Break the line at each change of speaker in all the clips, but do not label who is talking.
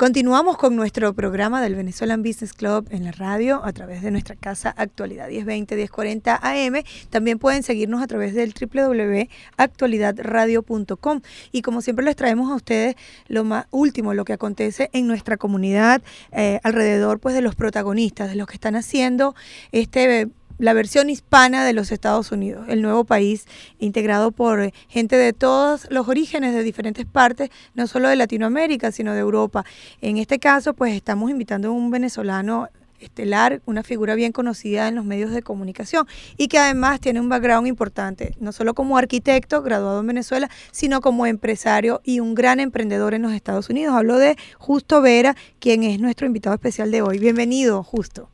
Continuamos con nuestro programa del Venezuelan Business Club en la radio a través de nuestra casa Actualidad 1020 1040 AM. También pueden seguirnos a través del www.actualidadradio.com y como siempre les traemos a ustedes lo más último, lo que acontece en nuestra comunidad eh, alrededor pues de los protagonistas, de los que están haciendo este la versión hispana de los Estados Unidos, el nuevo país integrado por gente de todos los orígenes de diferentes partes, no solo de Latinoamérica, sino de Europa. En este caso, pues estamos invitando a un venezolano estelar, una figura bien conocida en los medios de comunicación y que además tiene un background importante, no solo como arquitecto graduado en Venezuela, sino como empresario y un gran emprendedor en los Estados Unidos. Hablo de Justo Vera, quien es nuestro invitado especial de hoy. Bienvenido, Justo.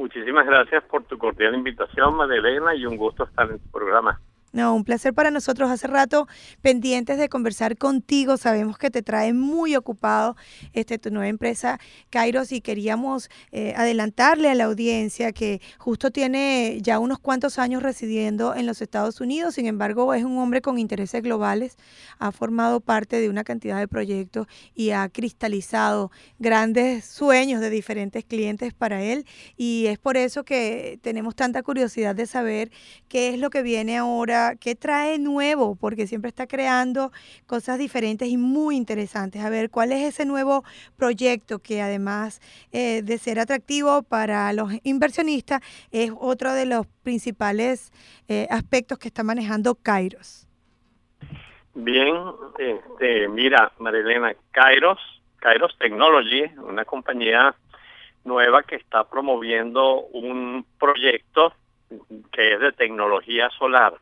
Muchísimas gracias por tu cordial invitación, Madelena, y un gusto estar en tu programa.
No, un placer para nosotros. Hace rato pendientes de conversar contigo. Sabemos que te trae muy ocupado este, tu nueva empresa, Kairos, y queríamos eh, adelantarle a la audiencia que justo tiene ya unos cuantos años residiendo en los Estados Unidos. Sin embargo, es un hombre con intereses globales. Ha formado parte de una cantidad de proyectos y ha cristalizado grandes sueños de diferentes clientes para él. Y es por eso que tenemos tanta curiosidad de saber qué es lo que viene ahora qué trae nuevo, porque siempre está creando cosas diferentes y muy interesantes. A ver, ¿cuál es ese nuevo proyecto que además eh, de ser atractivo para los inversionistas, es otro de los principales eh, aspectos que está manejando Kairos?
Bien, este, mira, Marilena, Kairos, Kairos Technology, una compañía nueva que está promoviendo un proyecto que es de tecnología solar.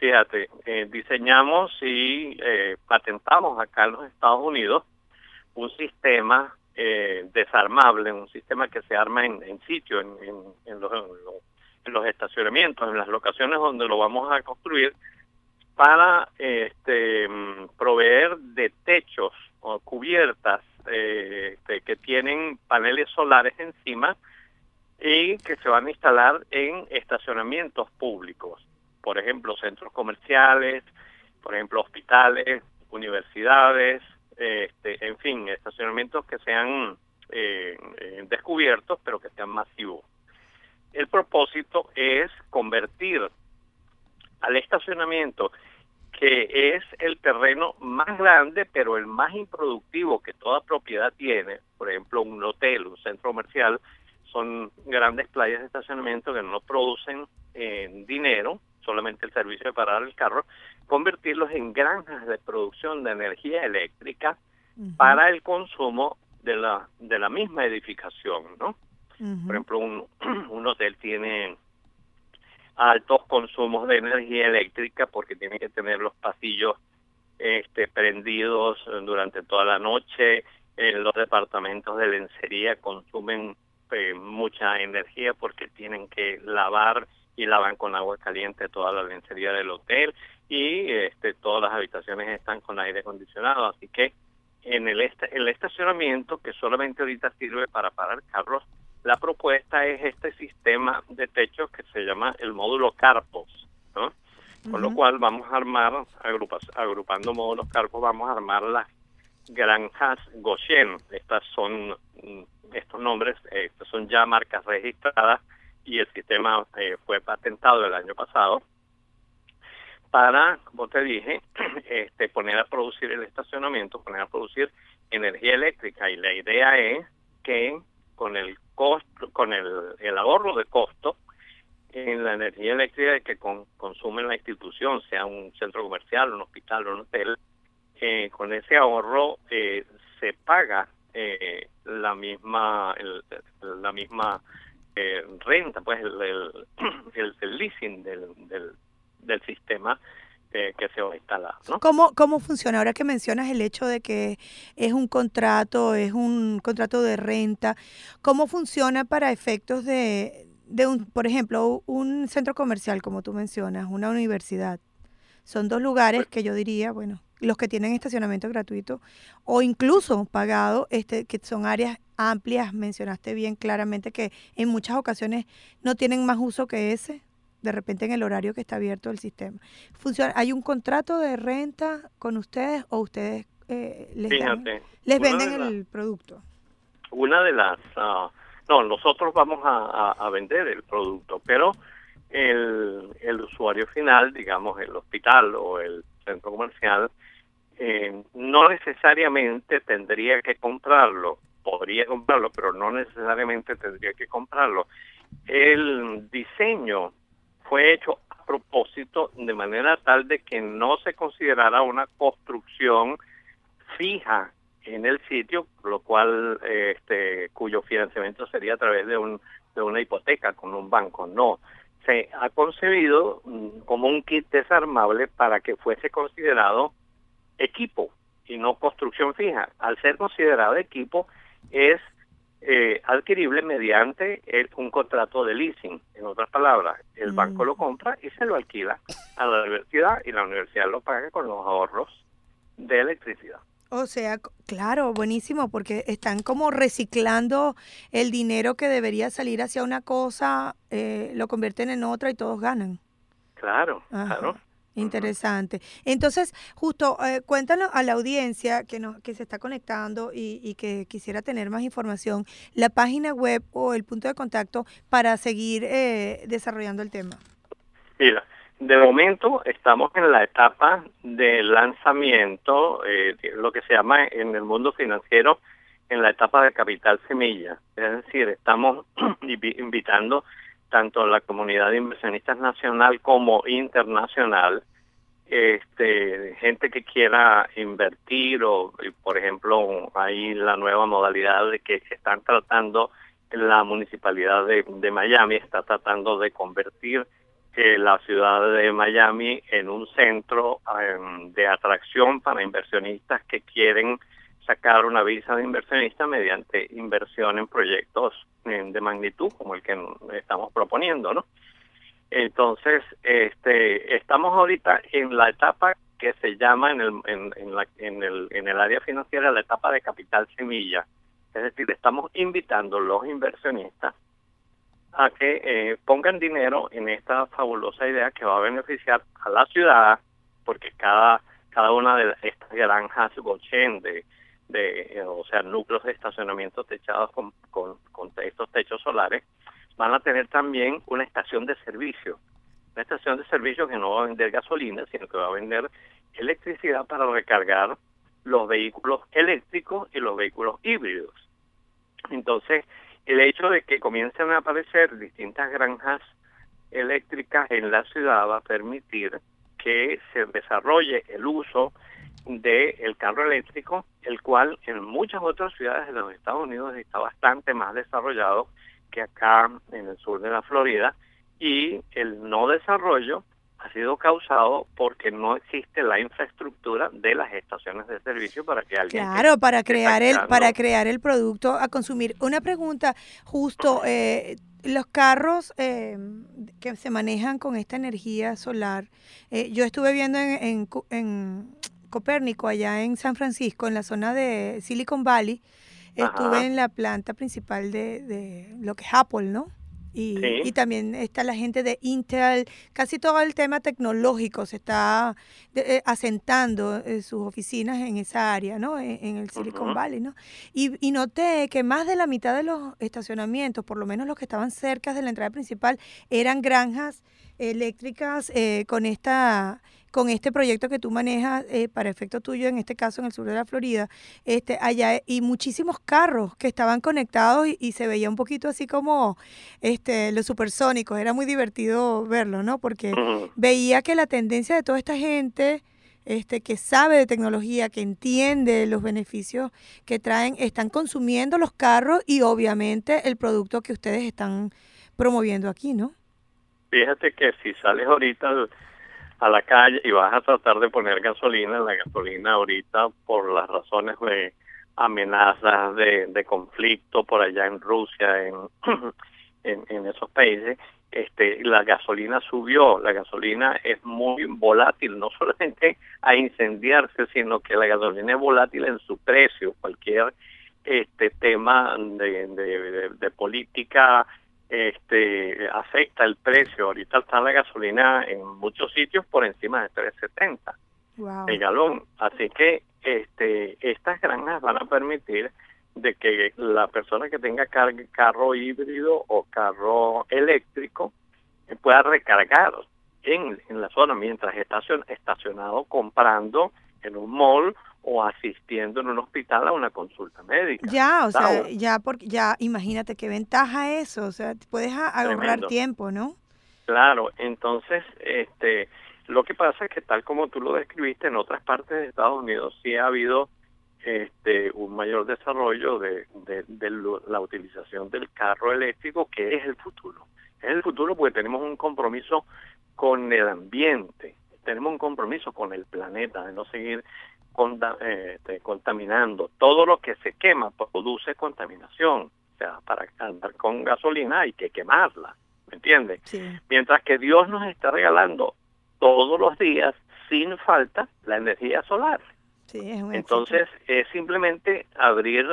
Fíjate, eh, diseñamos y eh, patentamos acá en los Estados Unidos un sistema eh, desarmable, un sistema que se arma en, sitio, en, los, en, los, estacionamientos, en las locaciones donde lo vamos a construir, para este, proveer de techos o cubiertas este, que tienen paneles solares encima y que se van a instalar en estacionamientos públicos por ejemplo, centros comerciales, por ejemplo, hospitales, universidades, este, en fin, estacionamientos que sean eh, eh, descubiertos, pero que sean masivos. El propósito es convertir al estacionamiento, que es el terreno más grande, pero el más improductivo que toda propiedad tiene, por ejemplo, un hotel, un centro comercial, son grandes playas de estacionamiento que no producen eh, dinero, solamente el servicio de parar el carro, convertirlos en granjas de producción de energía eléctrica para el consumo de la, de la misma edificación, ¿no? Por ejemplo, un, un hotel tiene altos consumos de energía eléctrica porque tiene que tener los pasillos este, prendidos durante toda la noche. En los departamentos de lencería consumen eh, mucha energía porque tienen que lavar y lavan con agua caliente toda la lencería del hotel y este, todas las habitaciones están con aire acondicionado, así que en el, el estacionamiento que solamente ahorita sirve para parar carros, la propuesta es este sistema de techos que se llama el módulo Carpos, ¿no? Con lo cual vamos a armar, agrupas, agrupando módulos Carpos, vamos a armar las granjas Goshen. Estas son, mm, estos nombres, estos son ya marcas registradas y el sistema eh, fue patentado el año pasado para, como te dije, este, poner a producir el estacionamiento, poner a producir energía eléctrica y la idea es que con el costo, con el, el ahorro de costo en la energía eléctrica que consume la institución, sea un centro comercial, un hospital o un hotel, eh, con ese ahorro eh, se paga la misma la misma eh, renta, pues el, el, leasing del, del, sistema que se va a instalar. ¿no?
¿Cómo, ¿Cómo funciona? Ahora que mencionas el hecho de que es un contrato, es un contrato de renta, ¿cómo funciona para efectos de, de un, por ejemplo, un centro comercial, como tú mencionas, una universidad? Son dos lugares que yo diría, bueno, los que tienen estacionamiento gratuito o incluso pagado, este, que son áreas amplias, mencionaste bien claramente que en muchas ocasiones no tienen más uso que ese, de repente en el horario que está abierto el sistema. Funciona, ¿Hay un contrato de renta con ustedes o ustedes eh, les, les venden el producto?
Una de las... Ah, no, nosotros vamos a, vender el producto, pero el, el usuario final, digamos el hospital o el centro comercial, eh, no necesariamente tendría que comprarlo, podría comprarlo, pero no necesariamente tendría que comprarlo. El diseño fue hecho a propósito de manera tal de que no se considerara una construcción fija en el sitio, lo cual este cuyo financiamiento sería a través de un de una hipoteca con un banco, no. Se ha concebido mm, como un kit desarmable para que fuese considerado equipo y no construcción fija. Al ser considerado equipo es eh, adquirible mediante un contrato de leasing. En otras palabras, el banco lo mm. compra y se lo alquila a la universidad y la universidad lo paga con los ahorros de electricidad.
O sea, claro, buenísimo, porque están como reciclando el dinero que debería salir hacia una cosa, eh, lo convierten en otra y todos ganan.
Claro, claro.
Interesante. Entonces, justo, eh, cuéntanos a la audiencia que, nos, que se está conectando y, que quisiera tener más información, la página web o el punto de contacto para seguir eh, desarrollando el tema.
Mira, de momento estamos en la etapa de lanzamiento, eh, lo que se llama en el mundo financiero, en la etapa de capital semilla. Es decir, estamos invitando tanto la comunidad de inversionistas nacional como internacional, este, gente que quiera invertir o, por ejemplo, hay la nueva modalidad de que están tratando la municipalidad de, Miami está tratando de convertir eh, la ciudad de Miami en un centro em, de atracción para inversionistas que quieren sacar una visa de inversionista mediante inversión en proyectos de magnitud como el que estamos proponiendo, ¿no? Entonces, este, estamos ahorita en la etapa que se llama en el, en, la, en, el, en el área financiera la etapa de capital semilla. Es decir, estamos invitando a los inversionistas a que eh, pongan dinero en esta fabulosa idea que va a beneficiar a la ciudad, porque cada, cada una de estas granjas Gochen de de, eh, o sea, núcleos de estacionamiento techados con, con, estos techos solares, van a tener también una estación de servicio. Una estación de servicio que no va a vender gasolina, sino que va a vender electricidad para recargar los vehículos eléctricos y los vehículos híbridos. Entonces, el hecho de que comiencen a aparecer distintas granjas eléctricas en la ciudad va a permitir que se desarrolle el uso del el carro eléctrico, el cual en muchas otras ciudades de los Estados Unidos está bastante más desarrollado que acá en el sur de la Florida y el no desarrollo ha sido causado porque no existe la infraestructura de las estaciones de servicio para que alguien
claro para crear el para crear el producto a consumir. Una pregunta justo eh, los carros eh, que se manejan con esta energía solar eh, yo estuve viendo en, en Copérnico, allá en San Francisco, en la zona de Silicon Valley, estuve en la planta principal de, lo que es Apple, ¿no? Y, también está la gente de Intel, casi todo el tema tecnológico se está eh, asentando en sus oficinas en esa área, ¿no? En, el Silicon Valley, ¿no? Y, y, noté que más de la mitad de los estacionamientos, por lo menos los que estaban cerca de la entrada principal, eran granjas eléctricas eh, con esta con este proyecto que tú manejas eh, para efecto tuyo, en este caso en el sur de la Florida, este, allá y muchísimos carros que estaban conectados y, se veía un poquito así como este, los supersónicos. Era muy divertido verlo, ¿no? Porque veía que la tendencia de toda esta gente este, que sabe de tecnología, que entiende los beneficios que traen, están consumiendo los carros y obviamente el producto que ustedes están promoviendo aquí, ¿no?
Fíjate que si sales ahorita a la calle y vas a tratar de poner gasolina, la gasolina ahorita por las razones de amenazas de, de conflicto por allá en Rusia, en, en, esos países, este, la gasolina subió, la gasolina es muy volátil, no solamente a incendiarse, sino que la gasolina es volátil en su precio, cualquier este tema de, de, de política este afecta el precio. Ahorita está la gasolina en muchos sitios por encima de 3.70. el galón. Así que este, estas granjas van a permitir de que la persona que tenga carro híbrido o carro eléctrico pueda recargar en, en la zona mientras está estacionado comprando en un mall o asistiendo en un hospital a una consulta médica.
Ya, o sea, ya porque ya imagínate qué ventaja eso, o sea, puedes ahorrar tiempo, ¿no?
Claro, entonces este lo que pasa es que tal como tú lo describiste en otras partes de Estados Unidos sí ha habido este un mayor desarrollo de, de, la utilización del carro eléctrico que es el futuro. Es el futuro porque tenemos un compromiso con el ambiente, tenemos un compromiso con el planeta de no seguir contaminando. Todo lo que se quema produce contaminación. O sea, para andar con gasolina hay que quemarla, ¿me entiendes? Mientras que Dios nos está regalando todos los días, sin falta, la energía solar. Entonces, es simplemente abrir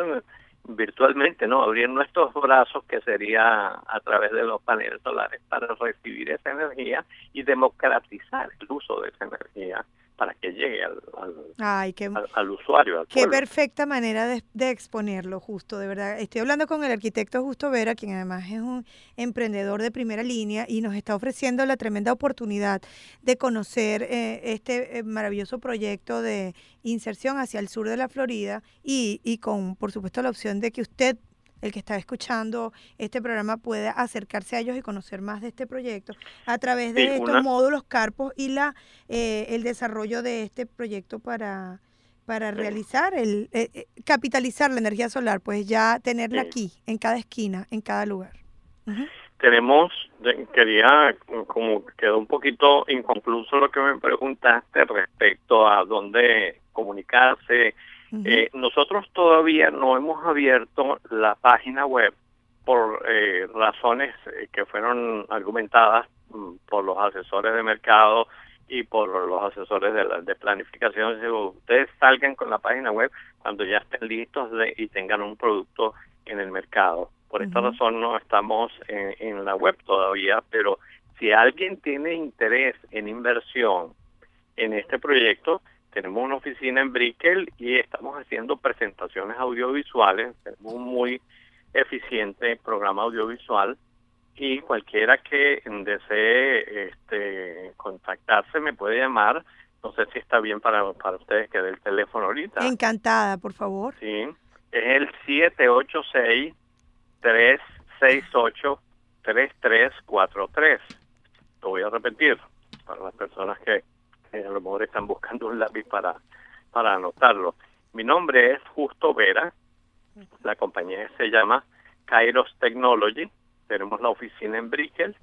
virtualmente, ¿no? Abrir nuestros brazos, que sería a través de los paneles solares, para recibir esa energía y democratizar el uso de esa energía para que llegue al, al, usuario.
qué perfecta manera de, de, exponerlo, justo, de verdad. Estoy hablando con el arquitecto Justo Vera, quien además es un emprendedor de primera línea y nos está ofreciendo la tremenda oportunidad de conocer eh, este eh, maravilloso proyecto de inserción hacia el sur de la Florida y, y con, por supuesto, la opción de que usted el que está escuchando este programa pueda acercarse a ellos y conocer más de este proyecto a través de estos módulos carpos y la eh, el desarrollo de este proyecto para para realizar el eh, eh, capitalizar la energía solar pues ya tenerla aquí en cada esquina en cada lugar.
Tenemos quería como quedó un poquito inconcluso lo que me preguntaste respecto a dónde comunicarse eh, nosotros todavía no hemos abierto la página web por eh, razones eh, que fueron argumentadas mm, por los asesores de mercado y por los asesores de, de planificación. Ustedes salgan con la página web cuando ya estén listos y tengan un producto en el mercado. Por esta razón no estamos en, en la web todavía, pero si alguien tiene interés en inversión en este proyecto, tenemos una oficina en Brickell y estamos haciendo presentaciones audiovisuales, tenemos un muy eficiente programa audiovisual y cualquiera que desee este, contactarse me puede llamar. No sé si está bien para, para ustedes que dé el teléfono ahorita.
Encantada, por favor.
Sí, es el 786-368-3343. Lo voy a repetir para las personas que a lo mejor están buscando un lápiz para, para anotarlo. Mi nombre es Justo Vera, la compañía se llama Kairos Technology, tenemos la oficina en Brickell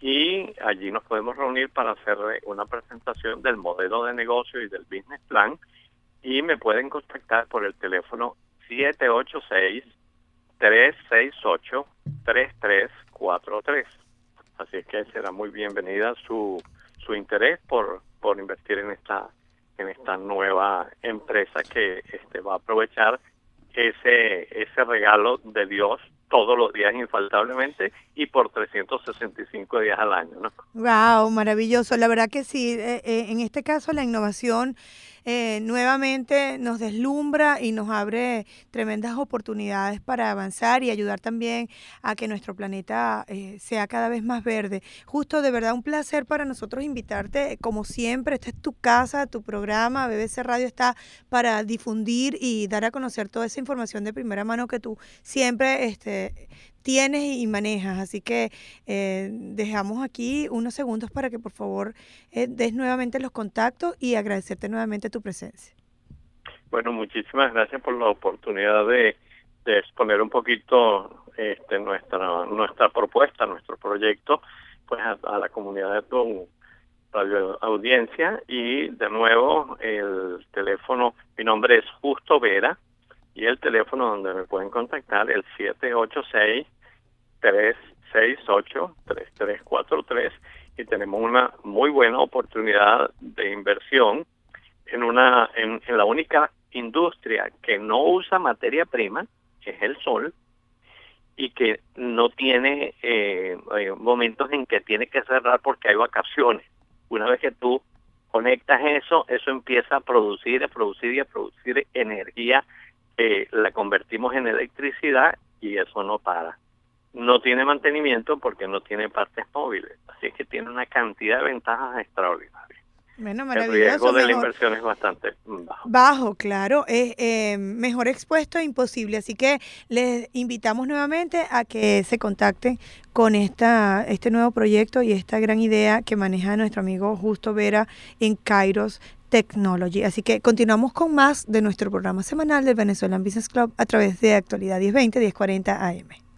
y allí nos podemos reunir para hacer una presentación del modelo de negocio y del business plan y me pueden contactar por el teléfono 786 368 3343. Así que será muy bienvenida su su interés por por invertir en esta en esta nueva empresa que este va a aprovechar ese ese regalo de Dios todos los días infaltablemente y por 365 días al año, ¿no?
Wow, maravilloso. La verdad que sí, eh, eh, en este caso la innovación eh, nuevamente nos deslumbra y nos abre tremendas oportunidades para avanzar y ayudar también a que nuestro planeta eh, sea cada vez más verde. Justo, de verdad, un placer para nosotros invitarte. Como siempre, esta es tu casa, tu programa. BBC Radio está para difundir y dar a conocer toda esa información de primera mano que tú siempre este, tienes y manejas. Así que eh, dejamos aquí unos segundos para que por favor eh, des nuevamente los contactos y agradecerte nuevamente tu presencia.
Bueno, muchísimas gracias por la oportunidad de, exponer un poquito este, nuestra nuestra propuesta, nuestro proyecto, pues a, la comunidad de tu radio audiencia y de nuevo el teléfono, mi nombre es Justo Vera, y el teléfono donde me pueden contactar, el 786-368-3343 y tenemos una muy buena oportunidad de inversión en una en, la única industria que no usa materia prima, que es el sol, y que no tiene eh, eh, momentos en que tiene que cerrar porque hay vacaciones. Una vez que tú conectas eso, eso empieza a producir, a producir y a producir energía, eh, la convertimos en electricidad y eso no para. No tiene mantenimiento porque no tiene partes móviles, así que tiene una cantidad de ventajas extraordinarias.
Bueno,
El riesgo de la inversión es bastante bajo.
Bajo, claro, es eh, mejor expuesto e imposible. Así que les invitamos nuevamente a que se contacten con esta, este nuevo proyecto y esta gran idea que maneja nuestro amigo Justo Vera en Kairos Technology. Así que continuamos con más de nuestro programa semanal del Venezuelan Business Club a través de Actualidad 1020, 1040 AM.